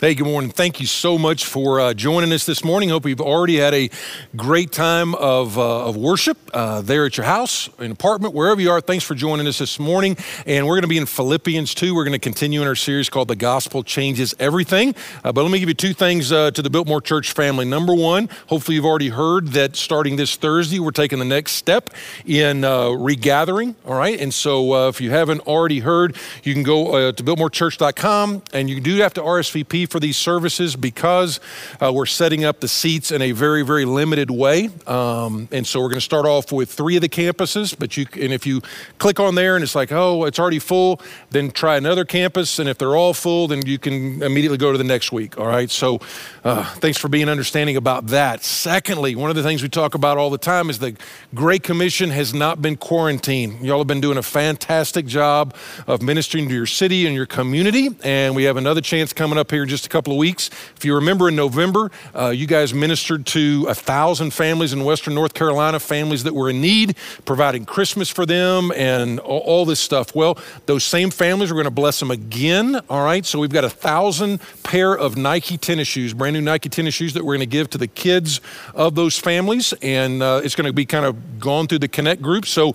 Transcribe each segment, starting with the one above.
Hey, good morning. Thank you so much for uh, joining us this morning. Hope you've already had a great time of, uh, of worship uh, there at your house, an apartment, wherever you are. Thanks for joining us this morning. And we're going to be in Philippians 2. We're going to continue in our series called The Gospel Changes Everything. Uh, but let me give you two things uh, to the Biltmore Church family. Number one, hopefully you've already heard that starting this Thursday, we're taking the next step in uh, regathering. All right. And so if you haven't already heard, you can go to biltmorechurch.com and you do have to RSVP for these services because uh, we're setting up the seats in a very, very limited way. Um, and so we're going to start off with three of the campuses. But you, and if you click on there and it's like, oh, it's already full, then try another campus. And if they're all full, then you can immediately go to the next week. All right. So uh, thanks for being understanding about that. Secondly, one of the things we talk about all the time is the Great Commission has not been quarantined. Y'all have been doing a fantastic job of ministering to your city and your community. And we have another chance coming up here in just a couple of weeks. If you remember in November, uh, you guys ministered to a thousand families in Western North Carolina, families that were in need, providing Christmas for them and all, all this stuff. Well, those same families, we're going to bless them again. All right. So we've got a thousand pair of Nike tennis shoes, brand new Nike tennis shoes that we're going to give to the kids of those families. And uh, it's going to be kind of gone through the Connect group. So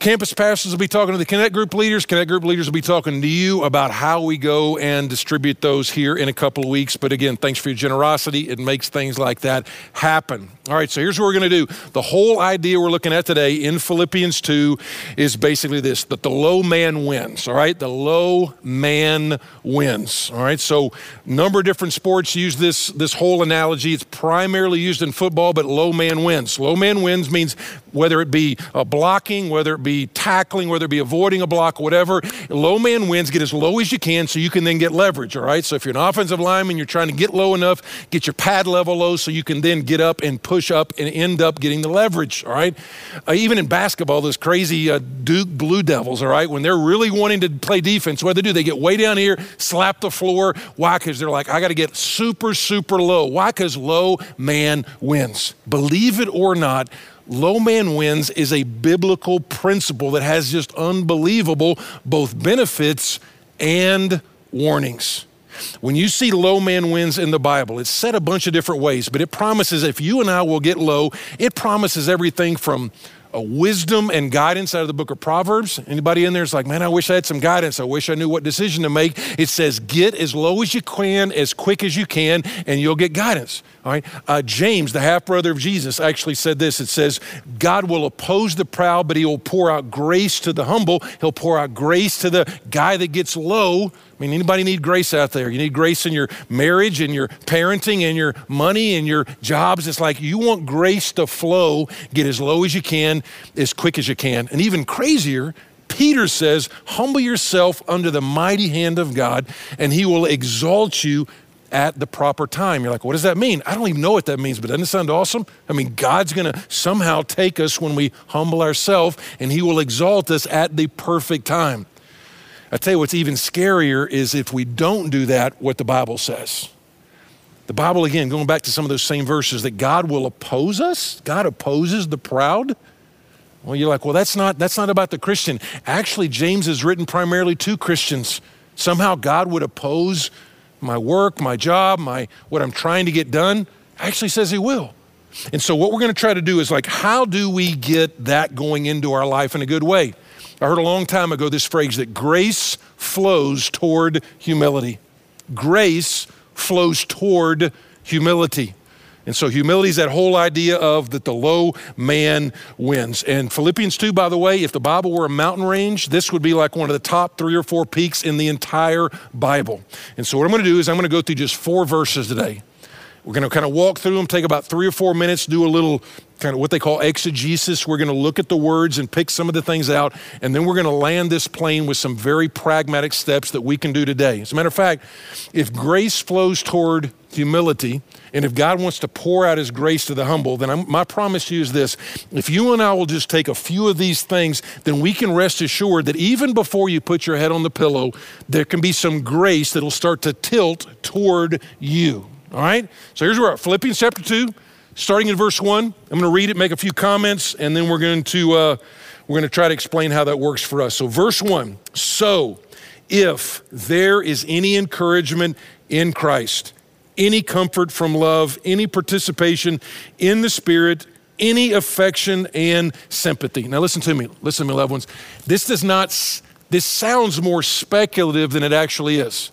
Campus pastors will be talking to the Connect Group leaders. Connect Group leaders will be talking to you about how we go and distribute those here in a couple of weeks. But again, thanks for your generosity. It makes things like that happen. All right, so here's what we're going to do. The whole idea we're looking at today in Philippians 2 is basically this that the low man wins. All right, the low man wins. All right, so number of different sports use this, this whole analogy. It's primarily used in football, but low man wins. Low man wins means whether it be uh, blocking, whether it be be tackling, whether it be avoiding a block, whatever. Low man wins. Get as low as you can so you can then get leverage, all right? So if you're an offensive lineman, you're trying to get low enough, get your pad level low so you can then get up and push up and end up getting the leverage, all right? Uh, even in basketball, those crazy uh, Duke Blue Devils, all right, when they're really wanting to play defense, what they do? They get way down here, slap the floor. Why? Because they're like, I got to get super, super low. Why? Because low man wins. Believe it or not, low man wins is a biblical principle that has just unbelievable both benefits and warnings. When you see low man wins in the Bible, it's said a bunch of different ways, but it promises if you and I will get low, it promises everything from a wisdom and guidance out of the book of Proverbs. Anybody in there is like, man, I wish I had some guidance. I wish I knew what decision to make. It says, get as low as you can, as quick as you can, and you'll get guidance. All right. Uh, James, the half brother of Jesus, actually said this. It says, God will oppose the proud, but he will pour out grace to the humble. He'll pour out grace to the guy that gets low. I mean, anybody need grace out there? You need grace in your marriage and your parenting and your money and your jobs. It's like you want grace to flow, get as low as you can, as quick as you can. And even crazier, Peter says, Humble yourself under the mighty hand of God, and he will exalt you at the proper time. You're like, what does that mean? I don't even know what that means, but doesn't it sound awesome? I mean, God's going to somehow take us when we humble ourselves and He will exalt us at the perfect time. I tell you what's even scarier is if we don't do that, what the Bible says. The Bible, again, going back to some of those same verses, that God will oppose us. God opposes the proud. Well, you're like, well, that's not, that's not about the Christian. Actually, James is written primarily to Christians. Somehow God would oppose my work, my job, my what I'm trying to get done, actually says he will. And so what we're going to try to do is like how do we get that going into our life in a good way? I heard a long time ago this phrase that grace flows toward humility. Grace flows toward humility. And so humility is that whole idea of that the low man wins. And Philippians 2, by the way, if the Bible were a mountain range, this would be like one of the top three or four peaks in the entire Bible. And so what I'm going to do is I'm going to go through just four verses today. We're going to kind of walk through them, take about three or four minutes, do a little kind of what they call exegesis. We're going to look at the words and pick some of the things out, and then we're going to land this plane with some very pragmatic steps that we can do today. As a matter of fact, if grace flows toward humility, and if God wants to pour out His grace to the humble, then I'm, my promise to you is this if you and I will just take a few of these things, then we can rest assured that even before you put your head on the pillow, there can be some grace that'll start to tilt toward you. All right? So here's where Philippians chapter 2, starting in verse 1. I'm going to read it, make a few comments, and then we're going to uh, we're going to try to explain how that works for us. So verse 1. So if there is any encouragement in Christ, any comfort from love, any participation in the Spirit, any affection and sympathy. Now, listen to me. Listen to me, loved ones. This does not, this sounds more speculative than it actually is.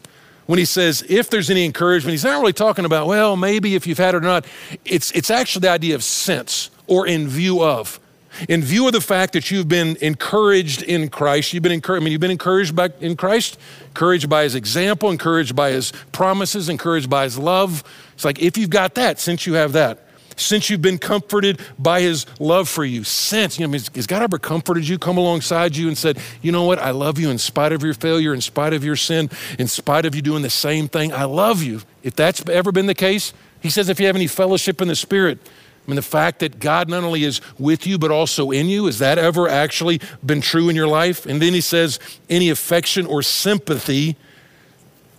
When he says, if there's any encouragement, he's not really talking about, well, maybe if you've had it or not. It's, it's actually the idea of sense or in view of in view of the fact that you've been encouraged in Christ, you've been encouraged, I mean, you've been encouraged by, in Christ, encouraged by his example, encouraged by his promises, encouraged by his love. It's like if you've got that, since you have that, since you've been comforted by his love for you, since, you know, has God ever comforted you, come alongside you and said, you know what, I love you in spite of your failure, in spite of your sin, in spite of you doing the same thing, I love you. If that's ever been the case, he says, if you have any fellowship in the Spirit, I mean, the fact that God not only is with you, but also in you, has that ever actually been true in your life? And then he says, any affection or sympathy.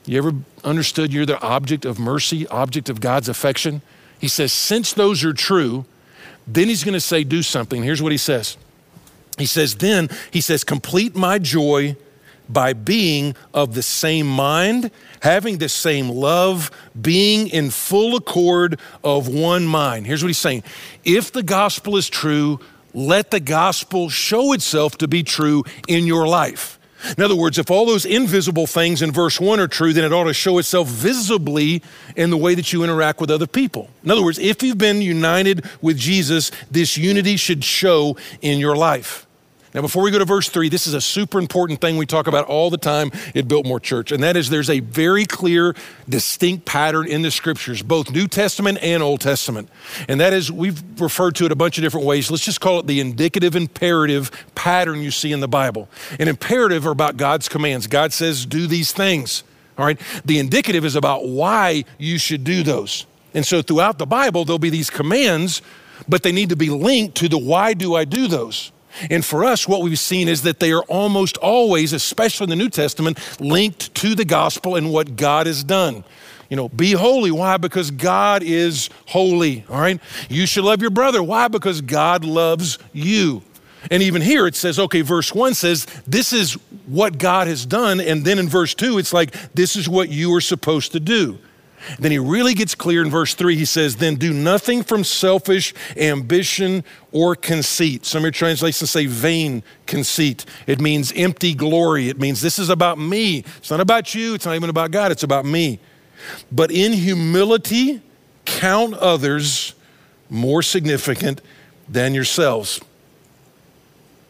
You ever understood you're the object of mercy, object of God's affection? He says, since those are true, then he's going to say, do something. Here's what he says. He says, then, he says, complete my joy by being of the same mind, having the same love, being in full accord of one mind. Here's what he's saying if the gospel is true, let the gospel show itself to be true in your life. In other words, if all those invisible things in verse 1 are true, then it ought to show itself visibly in the way that you interact with other people. In other words, if you've been united with Jesus, this unity should show in your life. Now, before we go to verse three, this is a super important thing we talk about all the time at Biltmore Church, and that is there's a very clear, distinct pattern in the scriptures, both New Testament and Old Testament. And that is, we've referred to it a bunch of different ways. Let's just call it the indicative imperative pattern you see in the Bible. An imperative are about God's commands. God says, do these things. All right. The indicative is about why you should do those. And so throughout the Bible, there'll be these commands, but they need to be linked to the why do I do those. And for us, what we've seen is that they are almost always, especially in the New Testament, linked to the gospel and what God has done. You know, be holy. Why? Because God is holy. All right. You should love your brother. Why? Because God loves you. And even here it says, okay, verse one says, this is what God has done. And then in verse two, it's like, this is what you are supposed to do. Then he really gets clear in verse three. He says, Then do nothing from selfish ambition or conceit. Some of your translations say vain conceit. It means empty glory. It means this is about me. It's not about you. It's not even about God. It's about me. But in humility, count others more significant than yourselves.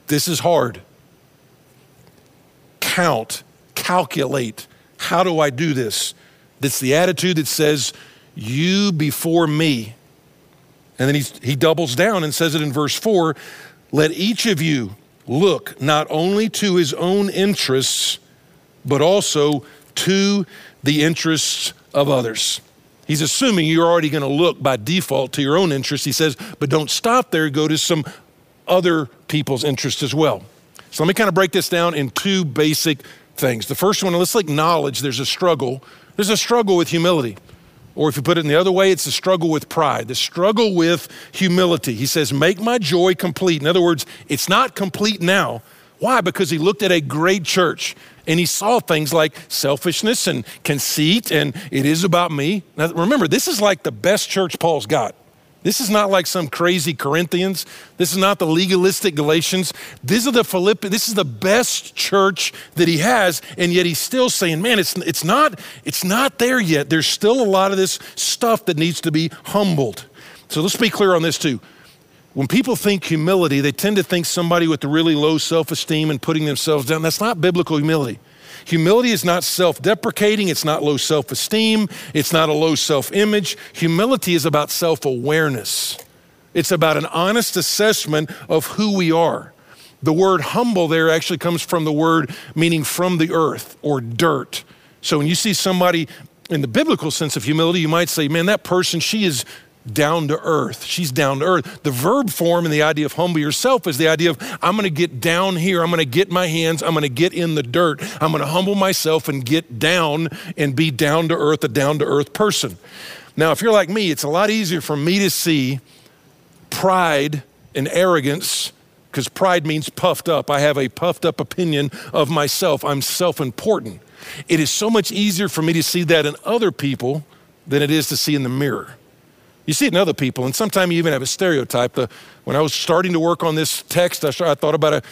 This is hard. Count, calculate. How do I do this? That's the attitude that says, You before me. And then he, he doubles down and says it in verse 4 let each of you look not only to his own interests, but also to the interests of others. He's assuming you're already going to look by default to your own interests. He says, but don't stop there, go to some other people's interests as well. So let me kind of break this down in two basic things. The first one, let's acknowledge there's a struggle there's a struggle with humility. Or if you put it in the other way, it's a struggle with pride, the struggle with humility. He says, Make my joy complete. In other words, it's not complete now. Why? Because he looked at a great church and he saw things like selfishness and conceit, and it is about me. Now, remember, this is like the best church Paul's got. This is not like some crazy Corinthians. This is not the legalistic Galatians. This is the Philippi, this is the best church that he has, and yet he's still saying, man, it's, it's, not, it's not there yet. There's still a lot of this stuff that needs to be humbled. So let's be clear on this too. When people think humility, they tend to think somebody with a really low self esteem and putting themselves down. That's not biblical humility. Humility is not self deprecating, it's not low self esteem, it's not a low self image. Humility is about self awareness, it's about an honest assessment of who we are. The word humble there actually comes from the word meaning from the earth or dirt. So when you see somebody in the biblical sense of humility, you might say, man, that person, she is down to earth. She's down to earth. The verb form and the idea of humble yourself is the idea of I'm going to get down here. I'm going to get my hands. I'm going to get in the dirt. I'm going to humble myself and get down and be down to earth, a down to earth person. Now, if you're like me, it's a lot easier for me to see pride and arrogance because pride means puffed up. I have a puffed up opinion of myself. I'm self important. It is so much easier for me to see that in other people than it is to see in the mirror. You see it in other people, and sometimes you even have a stereotype. The, when I was starting to work on this text, I, I thought about a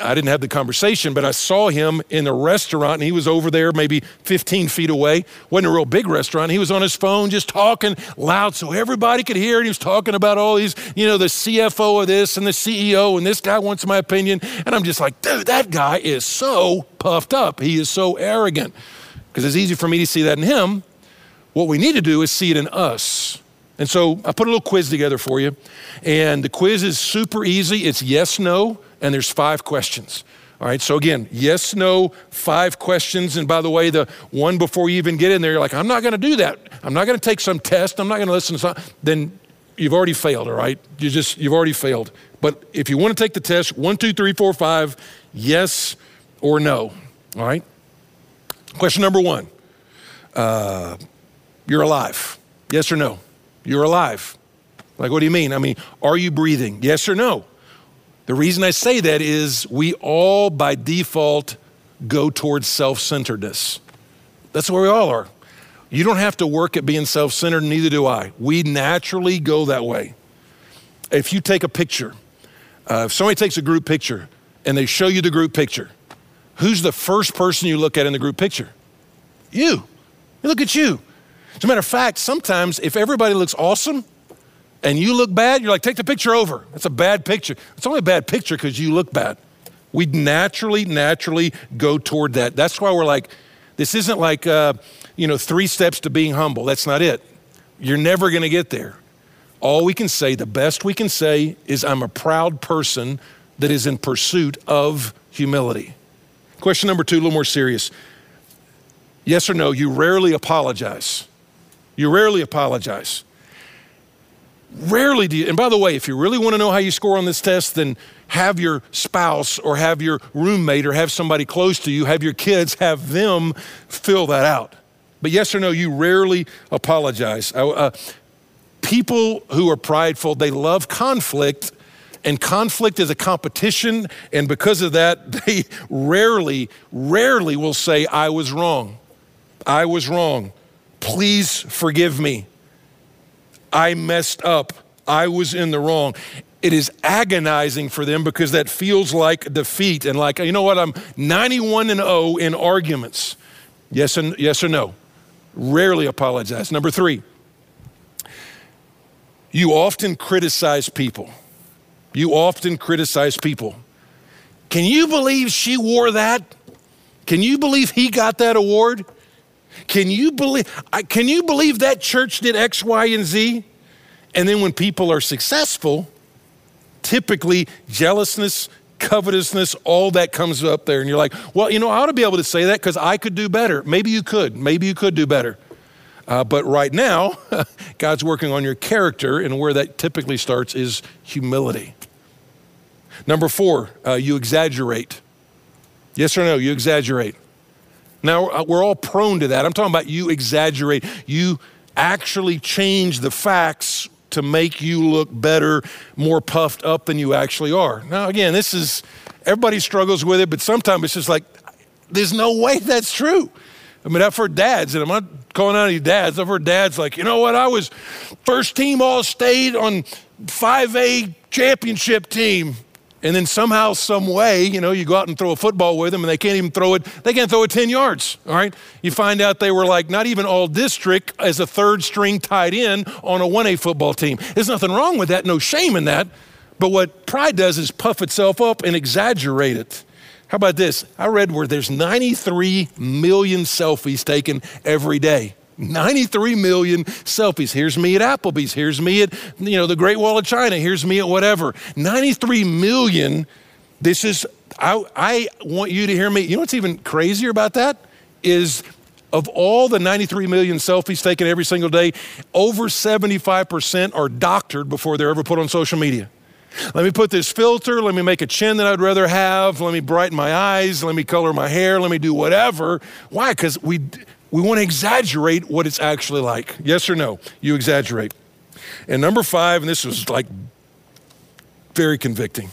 I didn't have the conversation, but I saw him in the restaurant and he was over there maybe 15 feet away. Wasn't a real big restaurant. He was on his phone just talking loud so everybody could hear. And he was talking about all these, you know, the CFO of this and the CEO, and this guy wants my opinion. And I'm just like, dude, that guy is so puffed up. He is so arrogant. Because it's easy for me to see that in him. What we need to do is see it in us. And so I put a little quiz together for you. And the quiz is super easy. It's yes, no and there's five questions. All right, so again, yes, no, five questions. And by the way, the one before you even get in there, you're like, I'm not gonna do that. I'm not gonna take some test. I'm not gonna listen to some. Then you've already failed, all right? You just, you've already failed. But if you wanna take the test, one, two, three, four, five, yes or no, all right? Question number one uh, You're alive. Yes or no? You're alive. Like, what do you mean? I mean, are you breathing? Yes or no? The reason I say that is we all by default go towards self centeredness. That's where we all are. You don't have to work at being self centered, neither do I. We naturally go that way. If you take a picture, uh, if somebody takes a group picture and they show you the group picture, who's the first person you look at in the group picture? You. You look at you. As a matter of fact, sometimes if everybody looks awesome, and you look bad, you're like, take the picture over. That's a bad picture. It's only a bad picture because you look bad. We naturally, naturally go toward that. That's why we're like, this isn't like, uh, you know, three steps to being humble. That's not it. You're never going to get there. All we can say, the best we can say, is I'm a proud person that is in pursuit of humility. Question number two, a little more serious. Yes or no, you rarely apologize. You rarely apologize. Rarely do you, and by the way, if you really want to know how you score on this test, then have your spouse or have your roommate or have somebody close to you, have your kids, have them fill that out. But yes or no, you rarely apologize. Uh, people who are prideful, they love conflict, and conflict is a competition, and because of that, they rarely, rarely will say, I was wrong. I was wrong. Please forgive me. I messed up. I was in the wrong. It is agonizing for them because that feels like defeat and like, you know what, I'm 91 and 0 in arguments. Yes and yes or no. Rarely apologize. Number 3. You often criticize people. You often criticize people. Can you believe she wore that? Can you believe he got that award? Can you believe, can you believe that church did X, Y, and Z? And then when people are successful, typically jealousness, covetousness, all that comes up there. And you're like, well, you know, I ought to be able to say that because I could do better. Maybe you could. Maybe you could do better. Uh, but right now, God's working on your character, and where that typically starts is humility. Number four, uh, you exaggerate. Yes or no? You exaggerate. Now, uh, we're all prone to that. I'm talking about you exaggerate. You actually change the facts to make you look better, more puffed up than you actually are. Now, again, this is, everybody struggles with it, but sometimes it's just like, there's no way that's true. I mean, I've heard dads, and I'm not calling out any dads, I've heard dads like, you know what, I was first team all state on 5A championship team. And then somehow, some way, you know, you go out and throw a football with them and they can't even throw it, they can't throw it 10 yards, all right? You find out they were like not even all district as a third string tight end on a 1A football team. There's nothing wrong with that, no shame in that. But what pride does is puff itself up and exaggerate it. How about this? I read where there's 93 million selfies taken every day. 93 million selfies. Here's me at Applebee's. Here's me at, you know, the Great Wall of China. Here's me at whatever. 93 million. This is, I, I want you to hear me. You know what's even crazier about that? Is of all the 93 million selfies taken every single day, over 75% are doctored before they're ever put on social media. Let me put this filter. Let me make a chin that I'd rather have. Let me brighten my eyes. Let me color my hair. Let me do whatever. Why? Because we, we want to exaggerate what it's actually like. Yes or no? You exaggerate. And number five, and this was like very convicting.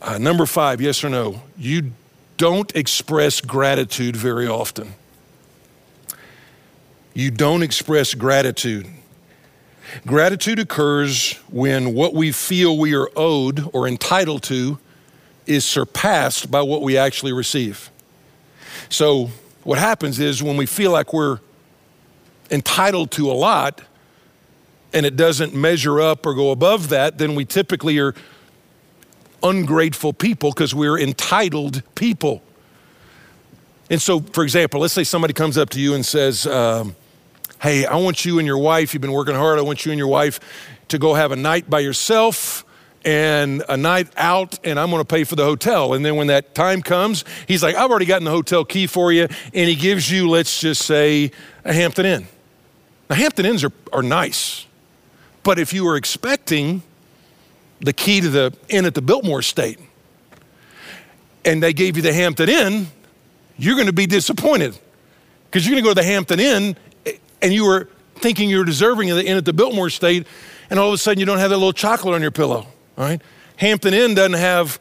Uh, number five, yes or no? You don't express gratitude very often. You don't express gratitude. Gratitude occurs when what we feel we are owed or entitled to is surpassed by what we actually receive. So, what happens is when we feel like we're entitled to a lot and it doesn't measure up or go above that, then we typically are ungrateful people because we're entitled people. And so, for example, let's say somebody comes up to you and says, um, Hey, I want you and your wife, you've been working hard, I want you and your wife to go have a night by yourself and a night out, and I'm gonna pay for the hotel. And then when that time comes, he's like, I've already gotten the hotel key for you. And he gives you, let's just say, a Hampton Inn. Now, Hampton Inns are, are nice, but if you were expecting the key to the inn at the Biltmore Estate and they gave you the Hampton Inn, you're going to be disappointed because you're going to go to the Hampton Inn and you were thinking you were deserving of the inn at the Biltmore Estate, and all of a sudden you don't have that little chocolate on your pillow. All right, Hampton Inn doesn't have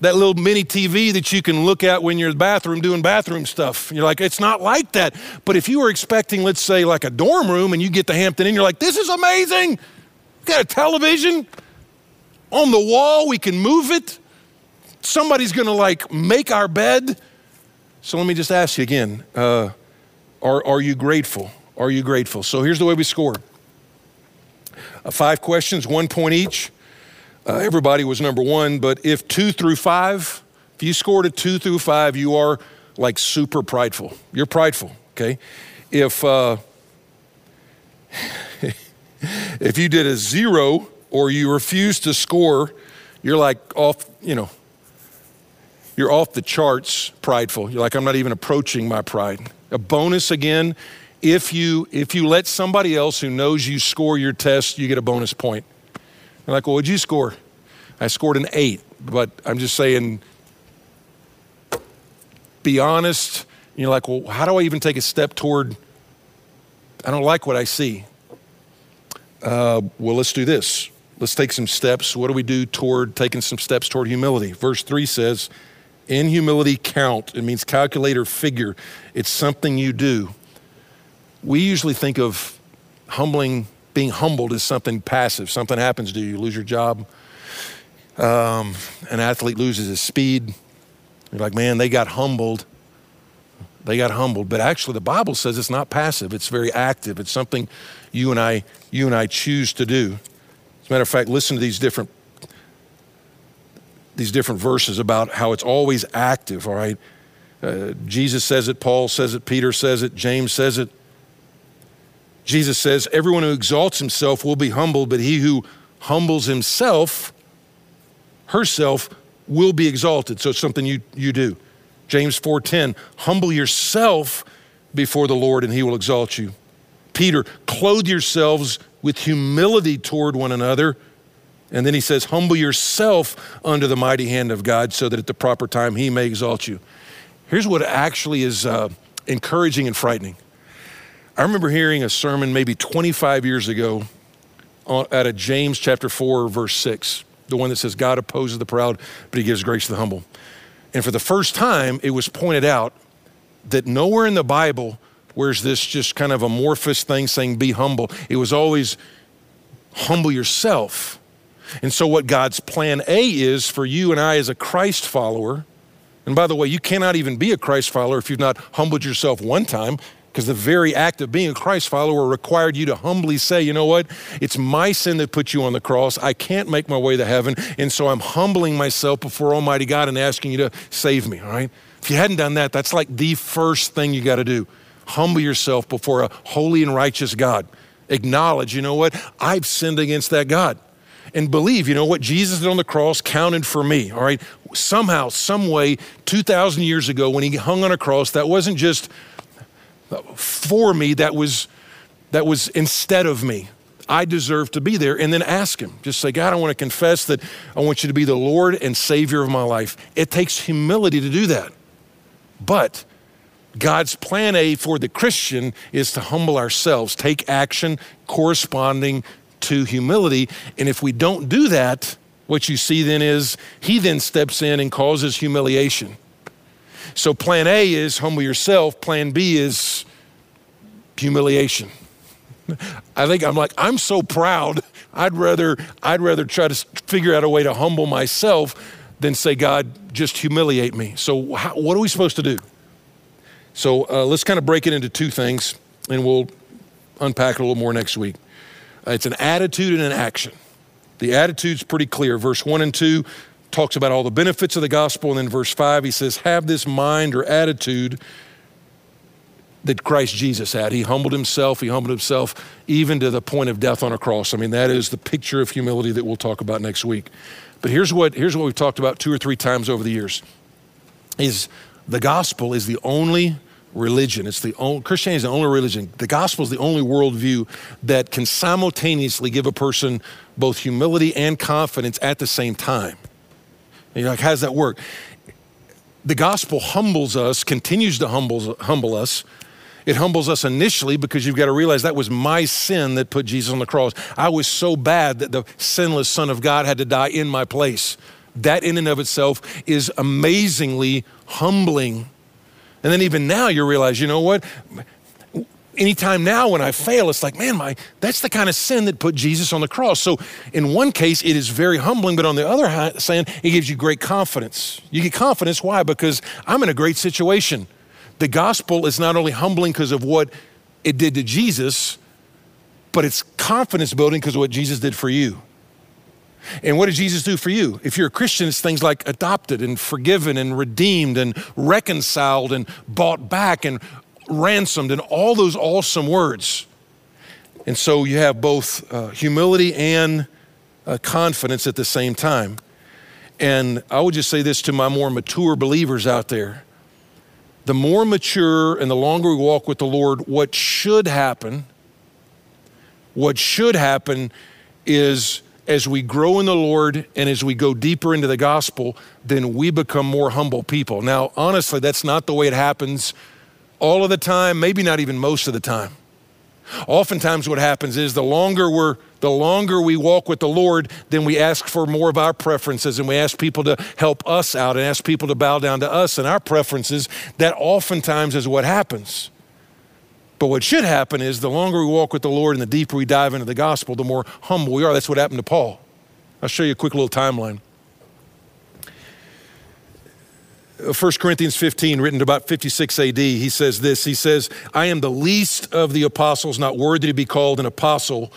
that little mini TV that you can look at when you're in the bathroom doing bathroom stuff. You're like, it's not like that. But if you were expecting, let's say, like a dorm room and you get the Hampton Inn, you're like, this is amazing. We got a television on the wall, we can move it. Somebody's gonna like make our bed. So let me just ask you again uh, are, are you grateful? Are you grateful? So here's the way we scored uh, five questions, one point each. Uh, everybody was number one, but if two through five, if you scored a two through five, you are like super prideful. You're prideful, okay? If uh, if you did a zero or you refuse to score, you're like off, you know, you're off the charts prideful. You're like, I'm not even approaching my pride. A bonus again, if you if you let somebody else who knows you score your test, you get a bonus point. You're like, well, what'd you score? I scored an eight, but I'm just saying, be honest. You're like, well, how do I even take a step toward? I don't like what I see. Uh, well, let's do this. Let's take some steps. What do we do toward taking some steps toward humility? Verse 3 says, In humility, count. It means calculate or figure. It's something you do. We usually think of humbling, being humbled is something passive. Something happens to you, you lose your job, um, an athlete loses his speed. You're like, man, they got humbled. They got humbled. But actually, the Bible says it's not passive, it's very active. It's something you and I, you and I choose to do. As a matter of fact, listen to these different these different verses about how it's always active, all right? Uh, Jesus says it, Paul says it, Peter says it, James says it. Jesus says, Everyone who exalts himself will be humbled, but he who humbles himself herself will be exalted. So it's something you, you do. James 4:10, humble yourself before the Lord and he will exalt you. Peter, clothe yourselves with humility toward one another. And then he says, humble yourself under the mighty hand of God so that at the proper time he may exalt you. Here's what actually is uh, encouraging and frightening. I remember hearing a sermon maybe 25 years ago out of James chapter 4, verse 6 the one that says, God opposes the proud, but he gives grace to the humble. And for the first time, it was pointed out that nowhere in the Bible where's this just kind of amorphous thing saying, be humble. It was always humble yourself. And so, what God's plan A is for you and I as a Christ follower, and by the way, you cannot even be a Christ follower if you've not humbled yourself one time because the very act of being a Christ follower required you to humbly say, you know what? It's my sin that put you on the cross. I can't make my way to heaven. And so I'm humbling myself before Almighty God and asking you to save me, all right? If you hadn't done that, that's like the first thing you got to do. Humble yourself before a holy and righteous God. Acknowledge, you know what? I've sinned against that God. And believe, you know what? Jesus did on the cross counted for me, all right? Somehow, some way, 2,000 years ago, when he hung on a cross, that wasn't just for me that was that was instead of me. I deserve to be there and then ask him. Just say, God, I want to confess that I want you to be the Lord and Savior of my life. It takes humility to do that. But God's plan A for the Christian is to humble ourselves, take action corresponding to humility. And if we don't do that, what you see then is he then steps in and causes humiliation. So, plan A is humble yourself, plan B is humiliation. I think I'm like, I'm so proud. I'd rather, I'd rather try to figure out a way to humble myself than say, God, just humiliate me. So, how, what are we supposed to do? So, uh, let's kind of break it into two things, and we'll unpack it a little more next week. Uh, it's an attitude and an action. The attitude's pretty clear. Verse 1 and 2 talks about all the benefits of the gospel, and then verse 5, he says, Have this mind or attitude that Christ Jesus had. He humbled himself, he humbled himself even to the point of death on a cross. I mean, that is the picture of humility that we'll talk about next week. But here's what, here's what we've talked about two or three times over the years is the gospel is the only religion. It's the only, Christianity is the only religion. The gospel is the only worldview that can simultaneously give a person both humility and confidence at the same time. And you're like, how does that work? The gospel humbles us, continues to humble, humble us, it humbles us initially because you've got to realize that was my sin that put Jesus on the cross. I was so bad that the sinless Son of God had to die in my place. That, in and of itself, is amazingly humbling. And then, even now, you realize, you know what? Anytime now when I fail, it's like, man, my that's the kind of sin that put Jesus on the cross. So in one case, it is very humbling, but on the other hand, it gives you great confidence. You get confidence. Why? Because I'm in a great situation the gospel is not only humbling because of what it did to Jesus, but it's confidence building because of what Jesus did for you. And what did Jesus do for you? If you're a Christian, it's things like adopted and forgiven and redeemed and reconciled and bought back and ransomed and all those awesome words. And so you have both uh, humility and uh, confidence at the same time. And I would just say this to my more mature believers out there the more mature and the longer we walk with the Lord, what should happen, what should happen is as we grow in the Lord and as we go deeper into the gospel, then we become more humble people. Now, honestly, that's not the way it happens all of the time, maybe not even most of the time. Oftentimes what happens is the longer we're the longer we walk with the Lord, then we ask for more of our preferences and we ask people to help us out and ask people to bow down to us and our preferences. That oftentimes is what happens. But what should happen is the longer we walk with the Lord and the deeper we dive into the gospel, the more humble we are. That's what happened to Paul. I'll show you a quick little timeline. 1 Corinthians 15, written about 56 AD, he says this He says, I am the least of the apostles, not worthy to be called an apostle.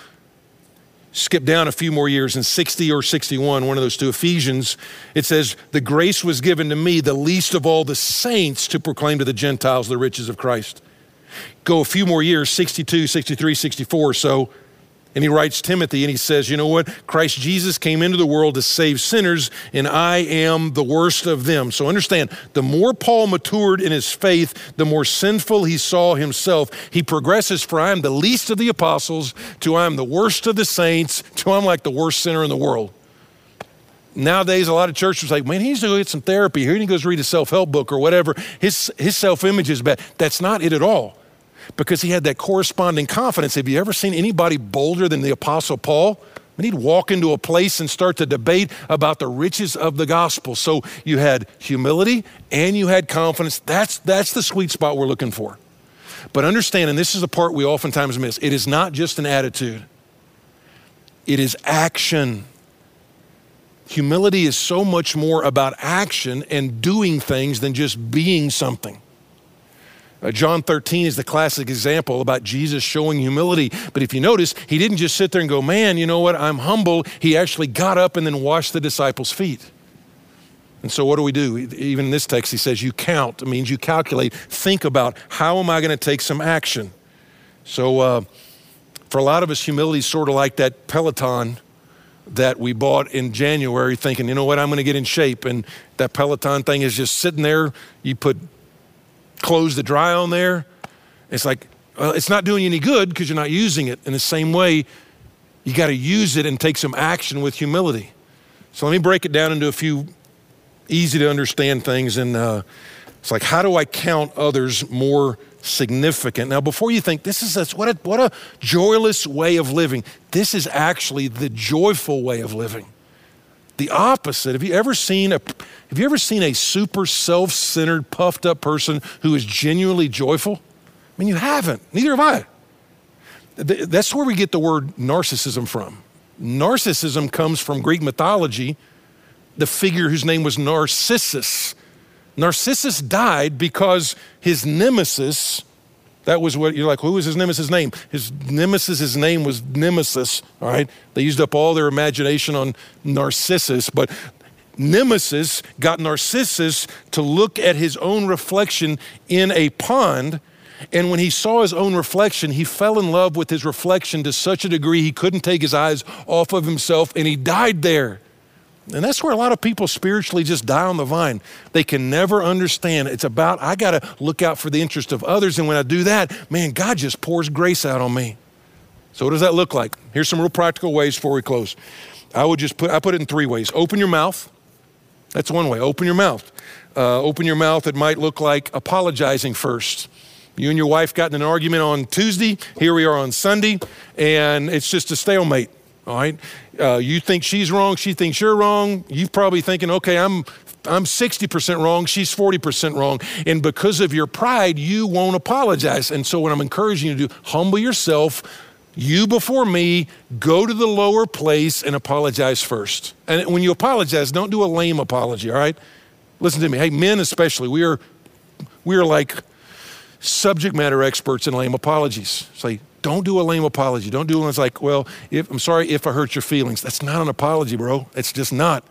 Skip down a few more years in 60 or 61, one of those two, Ephesians, it says, The grace was given to me, the least of all the saints, to proclaim to the Gentiles the riches of Christ. Go a few more years, 62, 63, 64 so and he writes Timothy and he says, You know what? Christ Jesus came into the world to save sinners, and I am the worst of them. So understand, the more Paul matured in his faith, the more sinful he saw himself. He progresses from I am the least of the apostles to I am the worst of the saints to I'm like the worst sinner in the world. Nowadays, a lot of churches like, man, he needs to go get some therapy. Here he goes read a self help book or whatever. His, his self image is bad. That's not it at all because he had that corresponding confidence. Have you ever seen anybody bolder than the Apostle Paul? And he'd walk into a place and start to debate about the riches of the gospel. So you had humility and you had confidence. That's, that's the sweet spot we're looking for. But understand, and this is the part we oftentimes miss it is not just an attitude, it is action. Humility is so much more about action and doing things than just being something. Uh, John 13 is the classic example about Jesus showing humility. But if you notice, he didn't just sit there and go, Man, you know what? I'm humble. He actually got up and then washed the disciples' feet. And so, what do we do? Even in this text, he says, You count. It means you calculate. Think about how am I going to take some action? So, uh, for a lot of us, humility is sort of like that Peloton that we bought in January, thinking, you know what, I'm going to get in shape. And that Peloton thing is just sitting there. You put clothes the dry on there. It's like, well, it's not doing you any good because you're not using it. In the same way, you got to use it and take some action with humility. So let me break it down into a few easy to understand things. And uh, it's like, how do I count others more significant? Now, before you think this is a, what a, what a joyless way of living, this is actually the joyful way of living. The opposite. Have you ever seen a have you ever seen a super self-centered, puffed up person who is genuinely joyful? I mean, you haven't. Neither have I. That's where we get the word narcissism from. Narcissism comes from Greek mythology, the figure whose name was Narcissus. Narcissus died because his nemesis, that was what you're like, who was his nemesis' name? His nemesis, his name was Nemesis, all right? They used up all their imagination on Narcissus, but Nemesis got Narcissus to look at his own reflection in a pond. And when he saw his own reflection, he fell in love with his reflection to such a degree he couldn't take his eyes off of himself and he died there. And that's where a lot of people spiritually just die on the vine. They can never understand. It's about, I got to look out for the interest of others. And when I do that, man, God just pours grace out on me. So, what does that look like? Here's some real practical ways before we close. I would just put, I put it in three ways. Open your mouth. That's one way. Open your mouth. Uh, open your mouth. It might look like apologizing first. You and your wife got in an argument on Tuesday. Here we are on Sunday, and it's just a stalemate. All right. Uh, you think she's wrong. She thinks you're wrong. You're probably thinking, okay, I'm I'm 60% wrong, she's 40% wrong. And because of your pride, you won't apologize. And so, what I'm encouraging you to do, humble yourself, you before me, go to the lower place and apologize first. And when you apologize, don't do a lame apology, all right? Listen to me. Hey, men especially, we are, we are like subject matter experts in lame apologies. Say, don't do a lame apology. Don't do one that's like, well, if, I'm sorry if I hurt your feelings. That's not an apology, bro. It's just not.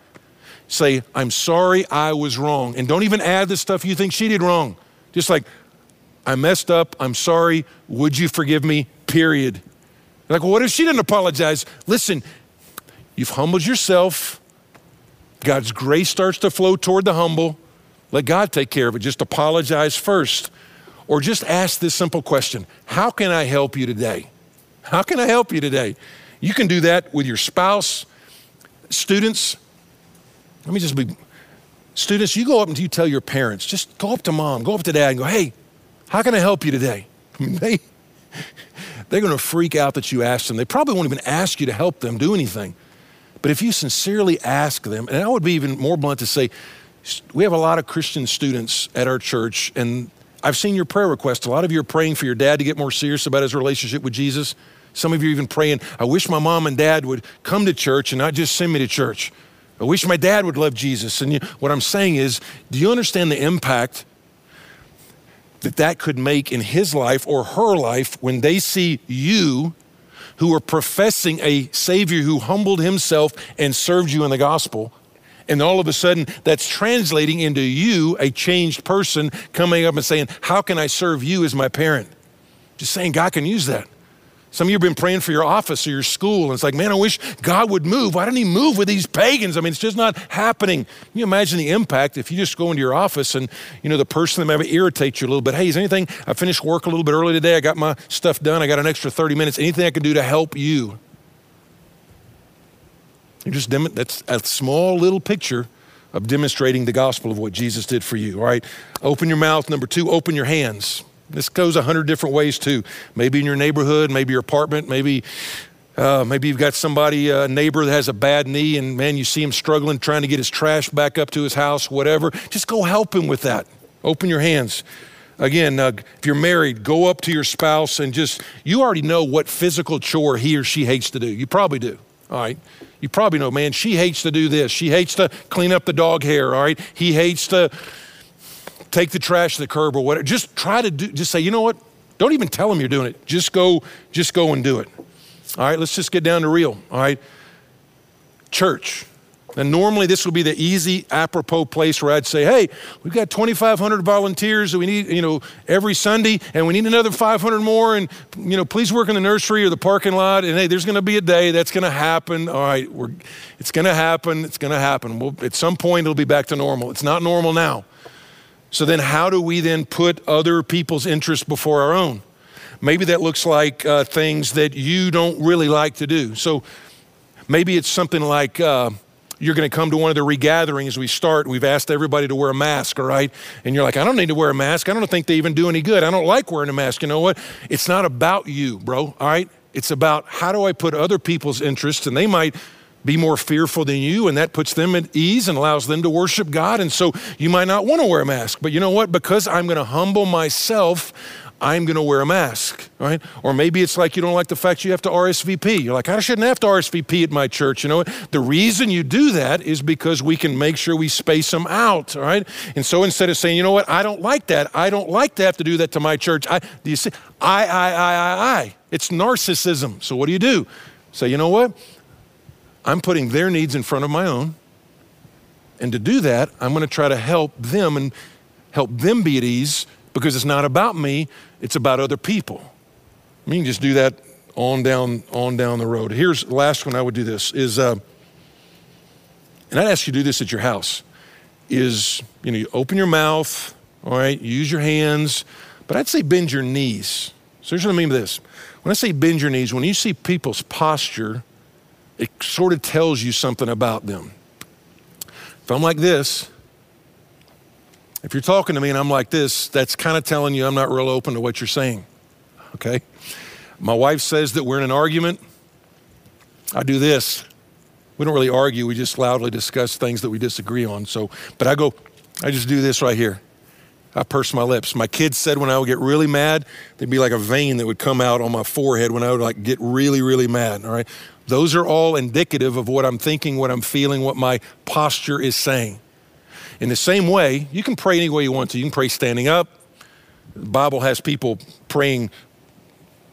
Say, I'm sorry I was wrong. And don't even add the stuff you think she did wrong. Just like, I messed up. I'm sorry. Would you forgive me? Period. Like, well, what if she didn't apologize? Listen, you've humbled yourself. God's grace starts to flow toward the humble. Let God take care of it. Just apologize first. Or just ask this simple question How can I help you today? How can I help you today? You can do that with your spouse, students. Let me just be students, you go up and you tell your parents, just go up to mom, go up to dad and go, hey, how can I help you today? they, they're going to freak out that you asked them. They probably won't even ask you to help them do anything. But if you sincerely ask them, and I would be even more blunt to say, we have a lot of Christian students at our church, and I've seen your prayer requests. A lot of you are praying for your dad to get more serious about his relationship with Jesus. Some of you are even praying, I wish my mom and dad would come to church and not just send me to church. I wish my dad would love Jesus. And you, what I'm saying is, do you understand the impact that that could make in his life or her life when they see you who are professing a Savior who humbled himself and served you in the gospel? And all of a sudden, that's translating into you, a changed person, coming up and saying, How can I serve you as my parent? Just saying, God can use that. Some of you have been praying for your office or your school, and it's like, man, I wish God would move. Why didn't He move with these pagans? I mean, it's just not happening. Can you imagine the impact if you just go into your office and, you know, the person that maybe irritates you a little bit. Hey, is anything, I finished work a little bit early today. I got my stuff done. I got an extra 30 minutes. Anything I can do to help you? You just dem- that's a small little picture of demonstrating the gospel of what Jesus did for you. All right, open your mouth. Number two, open your hands. This goes a hundred different ways too. Maybe in your neighborhood, maybe your apartment, maybe uh, maybe you've got somebody, a neighbor that has a bad knee, and man, you see him struggling, trying to get his trash back up to his house, whatever. Just go help him with that. Open your hands. Again, uh, if you're married, go up to your spouse and just, you already know what physical chore he or she hates to do. You probably do. All right. You probably know, man, she hates to do this. She hates to clean up the dog hair. All right. He hates to take the trash to the curb or whatever. Just try to do, just say, you know what? Don't even tell him you're doing it. Just go, just go and do it. All right, let's just get down to real. All right. Church. And normally this would be the easy, apropos place where I'd say, hey, we've got 2,500 volunteers that we need, you know, every Sunday, and we need another 500 more. And, you know, please work in the nursery or the parking lot. And hey, there's going to be a day that's going to happen. All right, we're, it's going to happen. It's going to happen. Well, at some point, it'll be back to normal. It's not normal now. So then, how do we then put other people's interests before our own? Maybe that looks like uh, things that you don't really like to do. So maybe it's something like uh, you're going to come to one of the regatherings. We start, we've asked everybody to wear a mask, all right? And you're like, I don't need to wear a mask. I don't think they even do any good. I don't like wearing a mask. You know what? It's not about you, bro, all right? It's about how do I put other people's interests, and they might be more fearful than you, and that puts them at ease and allows them to worship God. And so you might not want to wear a mask, but you know what? Because I'm going to humble myself, I'm going to wear a mask, right? Or maybe it's like you don't like the fact you have to RSVP. You're like, I shouldn't have to RSVP at my church. You know, the reason you do that is because we can make sure we space them out, all right? And so instead of saying, you know what, I don't like that, I don't like to have to do that to my church. I, do you see? I, I, I, I, I. It's narcissism. So what do you do? Say, you know what? I'm putting their needs in front of my own. And to do that, I'm going to try to help them and help them be at ease because it's not about me, it's about other people. You can just do that on down on down the road. Here's the last one I would do this is, uh, and I'd ask you to do this at your house. Is you know you open your mouth, all right, use your hands, but I'd say bend your knees. So here's what I mean by this. When I say bend your knees, when you see people's posture, it sort of tells you something about them. If I'm like this, if you're talking to me and I'm like this, that's kind of telling you I'm not real open to what you're saying. Okay? My wife says that we're in an argument. I do this. We don't really argue, we just loudly discuss things that we disagree on. So, but I go, I just do this right here. I purse my lips. My kids said when I would get really mad, there'd be like a vein that would come out on my forehead when I would like get really, really mad. All right. Those are all indicative of what I'm thinking, what I'm feeling, what my posture is saying. In the same way, you can pray any way you want to. You can pray standing up. The Bible has people praying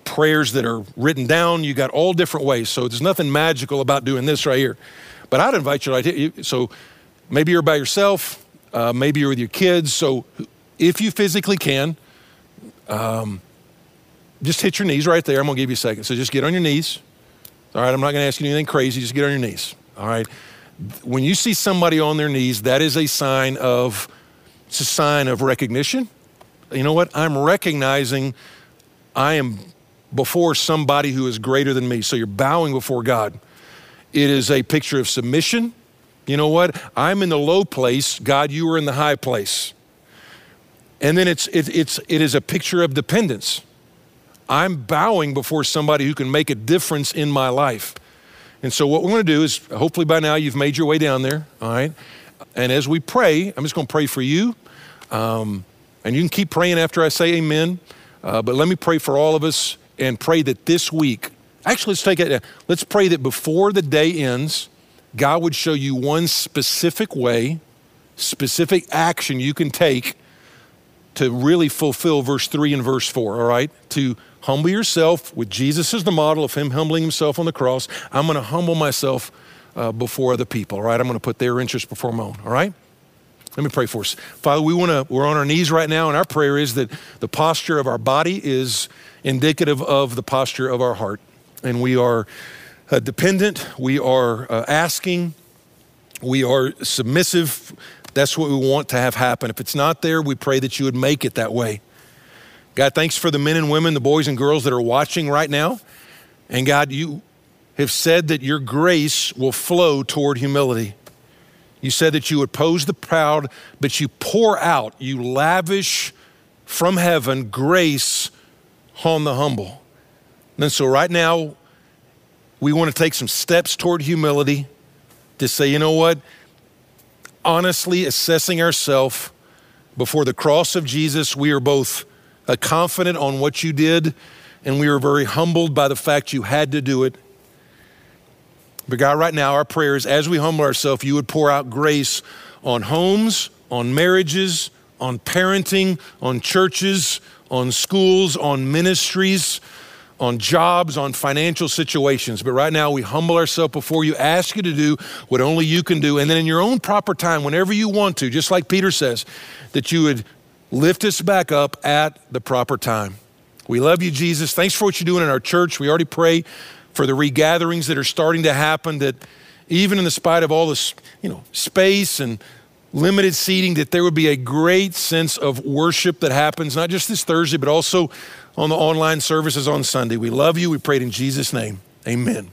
prayers that are written down. You got all different ways. So there's nothing magical about doing this right here. But I'd invite you to, so maybe you're by yourself, uh, maybe you're with your kids. So if you physically can, um, just hit your knees right there. I'm going to give you a second. So just get on your knees. All right, I'm not going to ask you anything crazy. Just get on your knees. All right when you see somebody on their knees, that is a sign of, it's a sign of recognition. You know what? I'm recognizing I am before somebody who is greater than me. So you're bowing before God. It is a picture of submission. You know what? I'm in the low place. God, you are in the high place. And then it's, it, it's, it is a picture of dependence. I'm bowing before somebody who can make a difference in my life. And so, what we're going to do is hopefully by now you've made your way down there, all right? And as we pray, I'm just going to pray for you. Um, and you can keep praying after I say amen. Uh, but let me pray for all of us and pray that this week, actually, let's take it, let's pray that before the day ends, God would show you one specific way, specific action you can take to really fulfill verse 3 and verse 4, all right? To humble yourself with Jesus as the model of Him humbling Himself on the cross. I'm going to humble myself uh, before other people, all right? I'm going to put their interest before my own, all right? Let me pray for us. Father, we want to, we're on our knees right now, and our prayer is that the posture of our body is indicative of the posture of our heart. And we are uh, dependent, we are uh, asking, we are submissive that's what we want to have happen. If it's not there, we pray that you would make it that way. God, thanks for the men and women, the boys and girls that are watching right now. And God, you have said that your grace will flow toward humility. You said that you oppose the proud, but you pour out, you lavish from heaven grace on the humble. And so, right now, we want to take some steps toward humility to say, you know what? honestly assessing ourselves before the cross of Jesus, we are both uh, confident on what you did, and we were very humbled by the fact you had to do it. But God, right now, our prayer is as we humble ourselves, you would pour out grace on homes, on marriages, on parenting, on churches, on schools, on ministries on jobs, on financial situations. But right now, we humble ourselves before you, ask you to do what only you can do. And then, in your own proper time, whenever you want to, just like Peter says, that you would lift us back up at the proper time. We love you, Jesus. Thanks for what you're doing in our church. We already pray for the regatherings that are starting to happen, that even in the spite of all this, you know, space and limited seating, that there would be a great sense of worship that happens, not just this Thursday, but also on the online services on Sunday. We love you. We pray in Jesus' name. Amen.